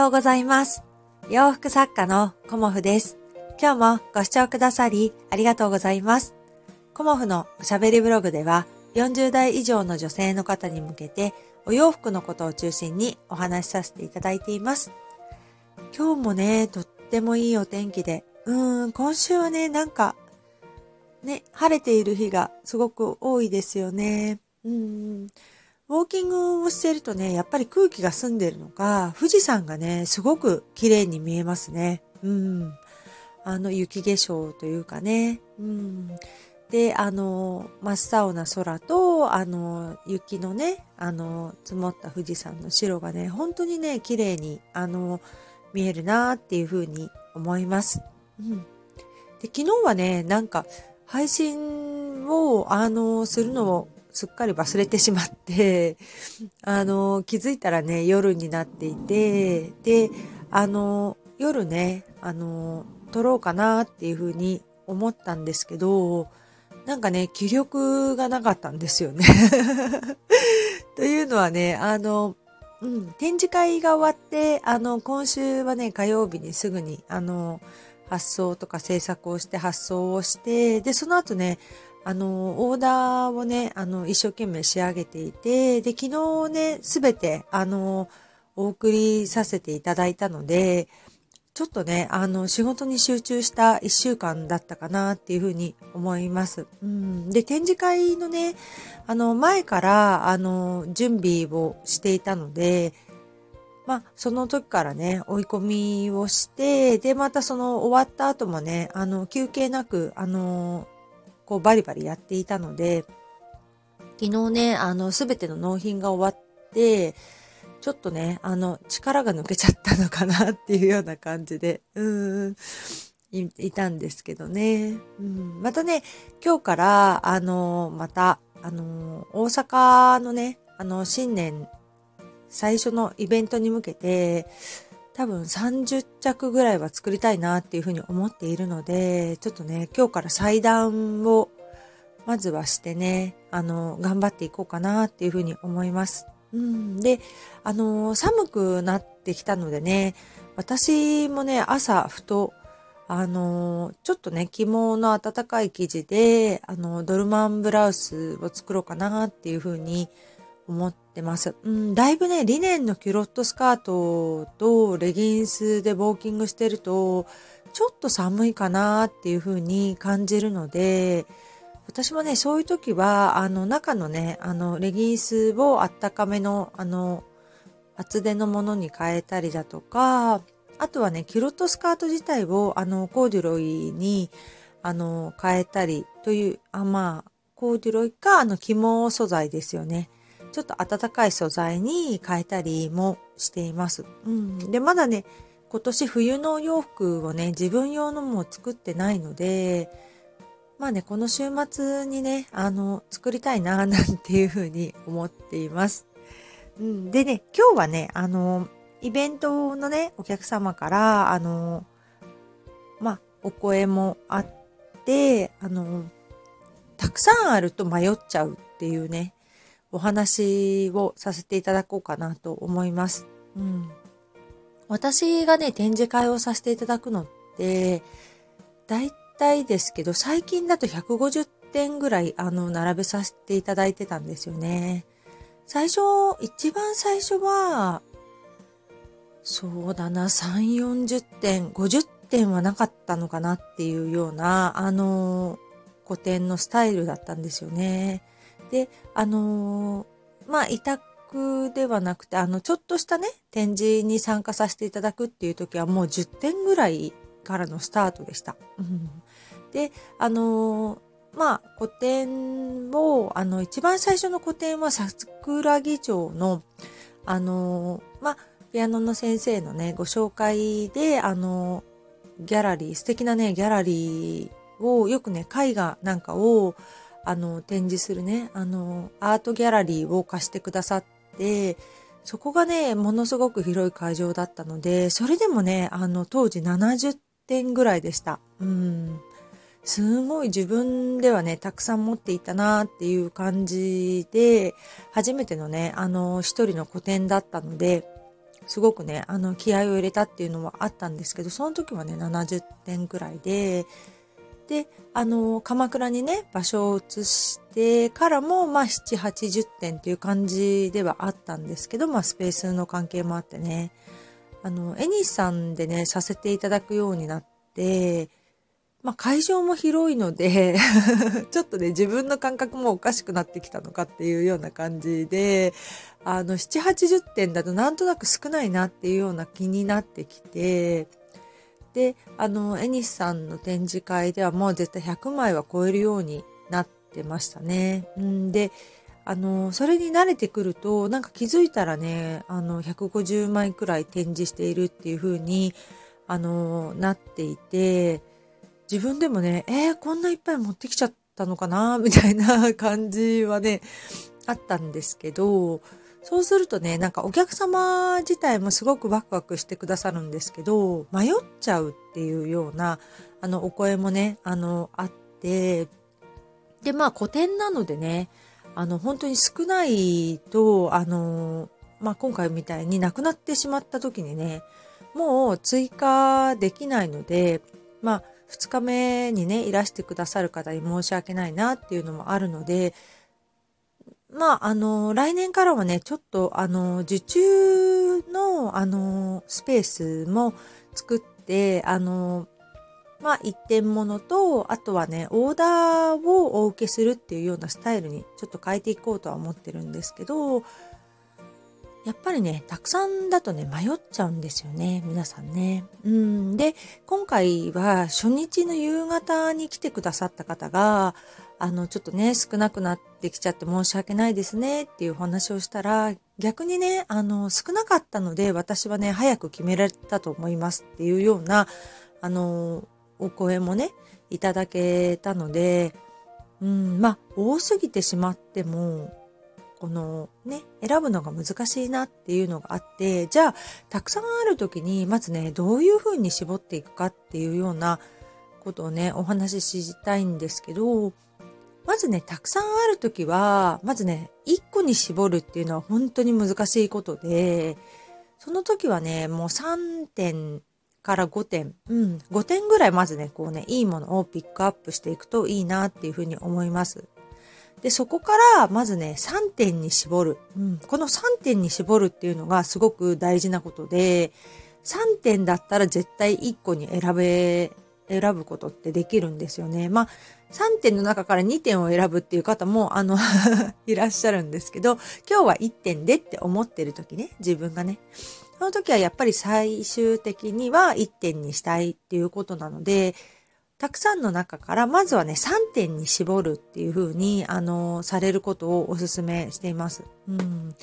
ようございます。洋服作家のコモフです。今日もご視聴くださりありがとうございます。コモフのおしゃべりブログでは40代以上の女性の方に向けてお洋服のことを中心にお話しさせていただいています。今日もね、とってもいいお天気で、うーん、今週はね、なんか、ね、晴れている日がすごく多いですよね。うん。ウォーキングをしているとね、やっぱり空気が澄んでるのか、富士山がね、すごく綺麗に見えますね。うん。あの、雪化粧というかね。うん。で、あの、真っ青な空と、あの、雪のね、あの、積もった富士山の白がね、本当にね、綺麗に、あの、見えるなっていうふうに思います。うん。で、昨日はね、なんか、配信を、あの、するのをすっかり忘れてしまって、あの、気づいたらね、夜になっていて、で、あの、夜ね、あの、撮ろうかなっていうふうに思ったんですけど、なんかね、気力がなかったんですよね。というのはね、あの、うん、展示会が終わって、あの、今週はね、火曜日にすぐに、あの、発送とか制作をして発送をして、で、その後ね、あの、オーダーをね、あの、一生懸命仕上げていて、で、昨日ね、すべて、あの、お送りさせていただいたので、ちょっとね、あの、仕事に集中した一週間だったかなっていうふうに思います。うん。で、展示会のね、あの、前から、あの、準備をしていたので、まあ、その時からね、追い込みをして、で、またその終わった後もね、あの、休憩なく、あの、こうバリバリやっていたので、昨日ね、あの、すべての納品が終わって、ちょっとね、あの、力が抜けちゃったのかなっていうような感じで、うん、いたんですけどね。うん、またね、今日から、あの、また、あの、大阪のね、あの、新年最初のイベントに向けて、多分30着ぐらいは作りたいなっていうふうに思っているので、ちょっとね、今日から裁断をまずはしてね、あの、頑張っていこうかなっていうふうに思います。うん。で、あの、寒くなってきたのでね、私もね、朝ふと、あの、ちょっとね、肝の暖かい生地で、あの、ドルマンブラウスを作ろうかなっていうふうに思ってます。うん、だいぶね、リネンのキュロットスカートとレギンスでウォーキングしてると、ちょっと寒いかなっていう風に感じるので、私もね、そういう時は、あの、中のね、あの、レギンスをあったかめの、あの、厚手のものに変えたりだとか、あとはね、キュロットスカート自体を、あの、コーデュロイに、あの、変えたりという、あ、まあ、コーデュロイか、あの、肝素材ですよね。ちょっと暖かい素材に変えたりもしています。うん。で、まだね、今年冬の洋服をね、自分用のも作ってないので、まあね、この週末にね、あの、作りたいな、なんていうふうに思っています。うん。でね、今日はね、あの、イベントのね、お客様から、あの、まあ、お声もあって、あの、たくさんあると迷っちゃうっていうね、お話をさせていただこうかなと思います。うん。私がね、展示会をさせていただくのって、大体ですけど、最近だと150点ぐらい、あの、並べさせていただいてたんですよね。最初、一番最初は、そうだな、3、40点、50点はなかったのかなっていうような、あの、古典のスタイルだったんですよね。で、あのーまあ、委託ではなくて、あの、ちょっとしたね、展示に参加させていただくっていう時はもう10点ぐらいからのスタートでした。で、あのーまあ、古典を、あの、一番最初の古典は桜木町の、あのまあ、ピアノの先生のね、ご紹介で、あのギャラリー、素敵なね、ギャラリーを、よくね、絵画なんかを、あの、展示するね、あの、アートギャラリーを貸してくださって、そこがね、ものすごく広い会場だったので、それでもね、あの、当時70点ぐらいでした。うん。すごい自分ではね、たくさん持っていたなっていう感じで、初めてのね、あの、一人の個展だったので、すごくね、あの、気合を入れたっていうのはあったんですけど、その時はね、70点くらいで、で、あの、鎌倉にね、場所を移してからも、まあ、7、80点っていう感じではあったんですけど、まあ、スペースの関係もあってね、あの、エニーさんでね、させていただくようになって、まあ、会場も広いので ちょっとね、自分の感覚もおかしくなってきたのかっていうような感じで、あの、7、80点だとなんとなく少ないなっていうような気になってきて、で、あの、エニスさんの展示会ではもう絶対100枚は超えるようになってましたね。んで、あの、それに慣れてくると、なんか気づいたらね、あの、150枚くらい展示しているっていう風に、あの、なっていて、自分でもね、えー、こんないっぱい持ってきちゃったのかなみたいな感じはね、あったんですけど、そうするとね、なんかお客様自体もすごくワクワクしてくださるんですけど、迷っちゃうっていうような、あの、お声もね、あの、あって、で、まあ古典なのでね、あの、本当に少ないと、あの、まあ今回みたいになくなってしまった時にね、もう追加できないので、まあ2日目にね、いらしてくださる方に申し訳ないなっていうのもあるので、まあ、あの、来年からはね、ちょっと、あの、受注の、あの、スペースも作って、あの、まあ、一点物と、あとはね、オーダーをお受けするっていうようなスタイルにちょっと変えていこうとは思ってるんですけど、やっぱりね、たくさんだとね、迷っちゃうんですよね、皆さんね。うん。で、今回は初日の夕方に来てくださった方が、あの、ちょっとね、少なくなってきちゃって申し訳ないですねっていうお話をしたら、逆にね、あの、少なかったので、私はね、早く決められたと思いますっていうような、あの、お声もね、いただけたので、うん、まあ、多すぎてしまっても、このね、選ぶのが難しいなっていうのがあって、じゃあ、たくさんある時に、まずね、どういうふうに絞っていくかっていうようなことをね、お話ししたいんですけど、まずね、たくさんあるときは、まずね、1個に絞るっていうのは本当に難しいことで、その時はね、もう3点から5点、うん、5点ぐらいまずね、こうね、いいものをピックアップしていくといいなっていうふうに思います。で、そこから、まずね、3点に絞る。うん、この3点に絞るっていうのがすごく大事なことで、3点だったら絶対1個に選べ、選ぶことってできるんですよね。まあ、3点の中から2点を選ぶっていう方も、あの いらっしゃるんですけど、今日は1点でって思ってる時ね、自分がね。その時はやっぱり最終的には1点にしたいっていうことなので、たくさんの中からまずはね、3点に絞るっていう風に、あの、されることをお勧めしています。うん。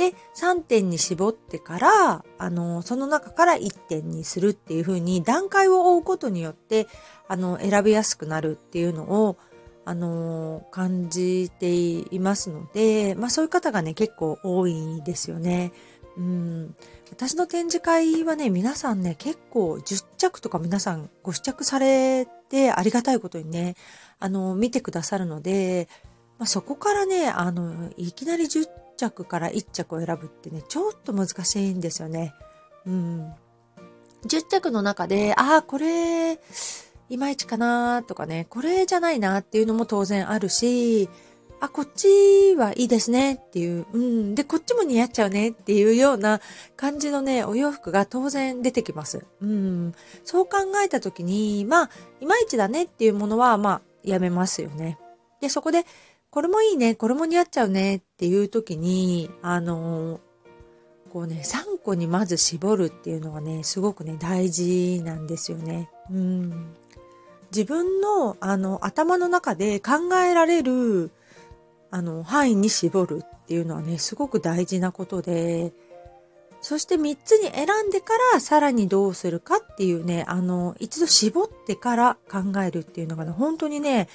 で、3点に絞ってから、あの、その中から1点にするっていう風に段階を追うことによって、あの、選びやすくなるっていうのを、あの、感じていますので、まあそういう方がね、結構多いですよね。うん。私の展示会はね、皆さんね、結構10着とか皆さんご試着されてありがたいことにね、あの、見てくださるので、まあ、そこからね、あの、いきなり10着から1着を選ぶってね、ちょっと難しいんですよね。うん。10着の中で、ああ、これ、いまいちかなとかね、これじゃないなっていうのも当然あるし、あ、こっちはいいですねっていう、うん。で、こっちも似合っちゃうねっていうような感じのね、お洋服が当然出てきます。うん。そう考えたときに、まあ、いまいちだねっていうものは、まあ、やめますよね。で、そこで、これもいいね、これも似合っちゃうねっていうときに、あのこうね、3個にまず絞るっていうのがね、すごくね、大事なんですよね。うん。自分のあの頭の中で考えられるあの範囲に絞るっていうのはねすごく大事なことでそして3つに選んでからさらにどうするかっていうねあの一度絞ってから考えるっていうのがね本当にね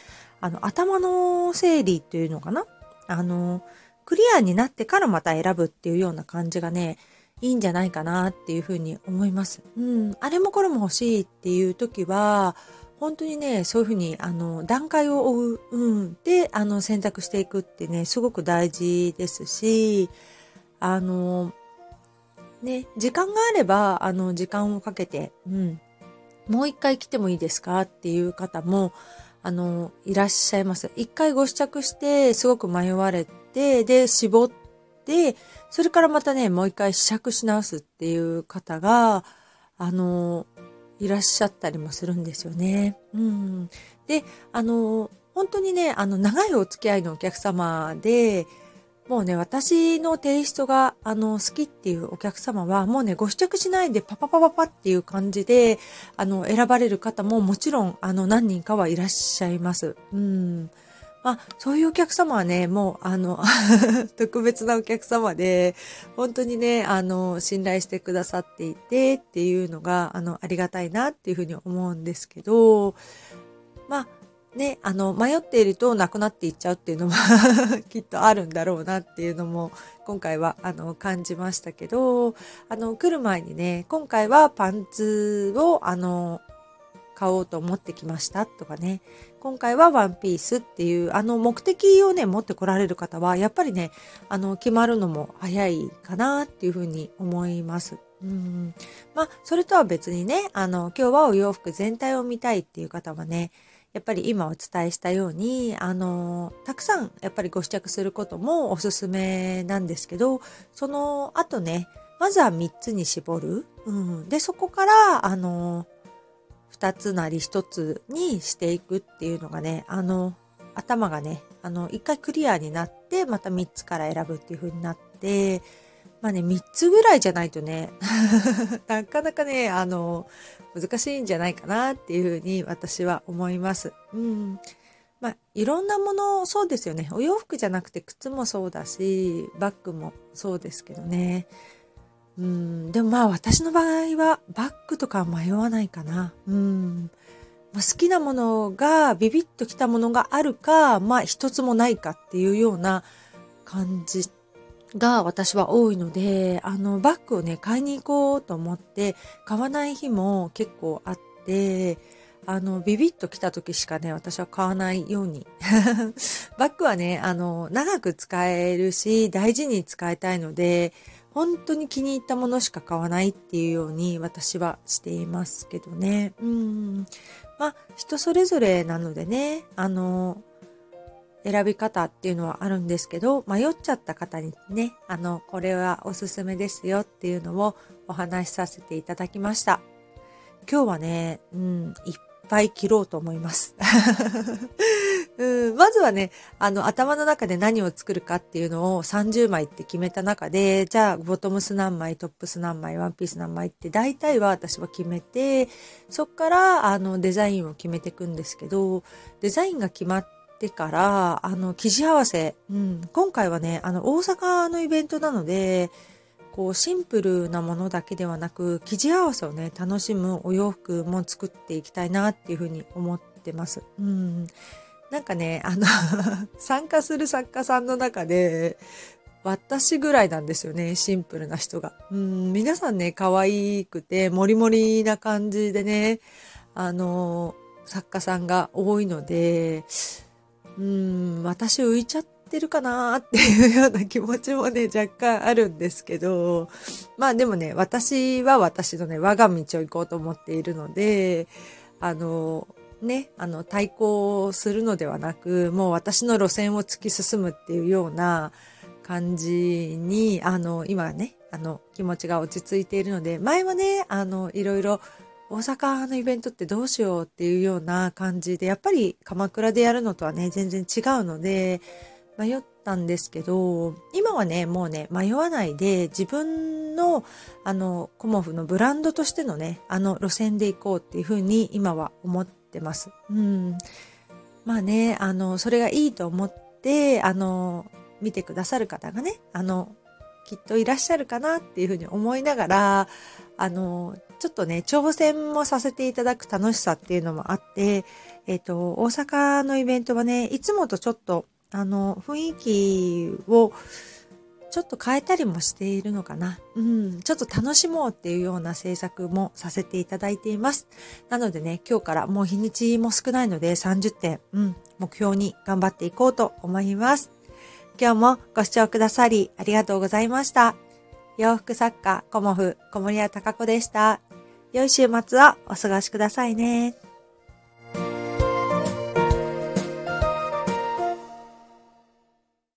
あの頭の整理っていうのかな？あのクリアになってからまた選ぶっていうような感じがねいいんじゃないかなっていうふうに思います。うん、あれもこれも欲しいっていう時は本当にね、そういうふうに、あの、段階を追う、うん、で、あの、選択していくってね、すごく大事ですし、あの、ね、時間があれば、あの、時間をかけて、うん、もう一回来てもいいですかっていう方も、あの、いらっしゃいます。一回ご試着して、すごく迷われて、で、絞って、それからまたね、もう一回試着し直すっていう方が、あの、いらっしゃったりもするんですよね。うん。で、あの、本当にね、あの、長いお付き合いのお客様で、もうね、私のテイストが、あの、好きっていうお客様は、もうね、ご試着しないでパパパパパっていう感じで、あの、選ばれる方ももちろん、あの、何人かはいらっしゃいます。うん。まあ、そういうお客様はね、もう、あの 特別なお客様で、本当にね、あの、信頼してくださっていてっていうのが、あの、ありがたいなっていうふうに思うんですけど、まあ、ね、あの、迷っているとなくなっていっちゃうっていうのも きっとあるんだろうなっていうのも、今回は、あの、感じましたけど、あの、来る前にね、今回はパンツを、あの、買おうと思ってきましたとかね、今回はワンピースっていう、あの、目的をね、持ってこられる方は、やっぱりね、あの、決まるのも早いかなっていうふうに思います。うん。まあ、それとは別にね、あの、今日はお洋服全体を見たいっていう方はね、やっぱり今お伝えしたように、あの、たくさんやっぱりご試着することもおすすめなんですけど、その後ね、まずは3つに絞る。うん。で、そこから、あの、2つなり1つにしていくっていうのがね、あの、頭がね、あの、一回クリアになって、また3つから選ぶっていう風になって、まあね、3つぐらいじゃないとね、なかなかね、あの、難しいんじゃないかなっていうふうに私は思います。うん。まあ、いろんなもの、そうですよね。お洋服じゃなくて靴もそうだし、バッグもそうですけどね。うん。でもまあ私の場合はバッグとか迷わないかな。うん。まあ、好きなものがビビッときたものがあるか、まあ一つもないかっていうような感じが私は多いので、あの、バッグをね、買いに行こうと思って、買わない日も結構あって、あの、ビビッと来た時しかね、私は買わないように。バッグはね、あの、長く使えるし、大事に使いたいので、本当に気に入ったものしか買わないっていうように私はしていますけどね。うん。まあ、人それぞれなのでね、あの、選び方っていうのはあるんですけど、迷っちゃった方にね、あの、これはおすすめですよっていうのをお話しさせていただきました。今日はね、うん、いっぱい切ろうと思います。うん、まずはね、あの、頭の中で何を作るかっていうのを30枚って決めた中で、じゃあ、ボトムス何枚、トップス何枚、ワンピース何枚って大体は私は決めて、そっから、あの、デザインを決めていくんですけど、デザインが決まってから、あの、生地合わせ、うん、今回はね、あの、大阪のイベントなので、こう、シンプルなものだけではなく、生地合わせをね、楽しむお洋服も作っていきたいなっていうふうに思ってます。うん。なんかね、あの 参加する作家さんの中で、私ぐらいなんですよね、シンプルな人が。うん、皆さんね、可愛くて、もりもりな感じでね、あの、作家さんが多いので、うん、私浮いちゃってるかなっていうような気持ちもね、若干あるんですけど、まあでもね、私は私のね、我が道を行こうと思っているので、あの、ね、あの、対抗するのではなく、もう私の路線を突き進むっていうような感じに、あの、今ね、あの、気持ちが落ち着いているので、前はね、あの、いろいろ大阪のイベントってどうしようっていうような感じで、やっぱり鎌倉でやるのとはね、全然違うので、迷ったんですけど、今はね、もうね、迷わないで、自分の、あの、コモフのブランドとしてのね、あの路線で行こうっていうふうに今は思ってます。うん。まあね、あの、それがいいと思って、あの、見てくださる方がね、あの、きっといらっしゃるかなっていうふうに思いながら、あの、ちょっとね、挑戦もさせていただく楽しさっていうのもあって、えっ、ー、と、大阪のイベントはね、いつもとちょっと、あの、雰囲気をちょっと変えたりもしているのかな。うん、ちょっと楽しもうっていうような制作もさせていただいています。なのでね、今日からもう日にちも少ないので30点、うん、目標に頑張っていこうと思います。今日もご視聴くださりありがとうございました。洋服作家、コモフ、小森屋隆子でした。良い週末をお過ごしくださいね。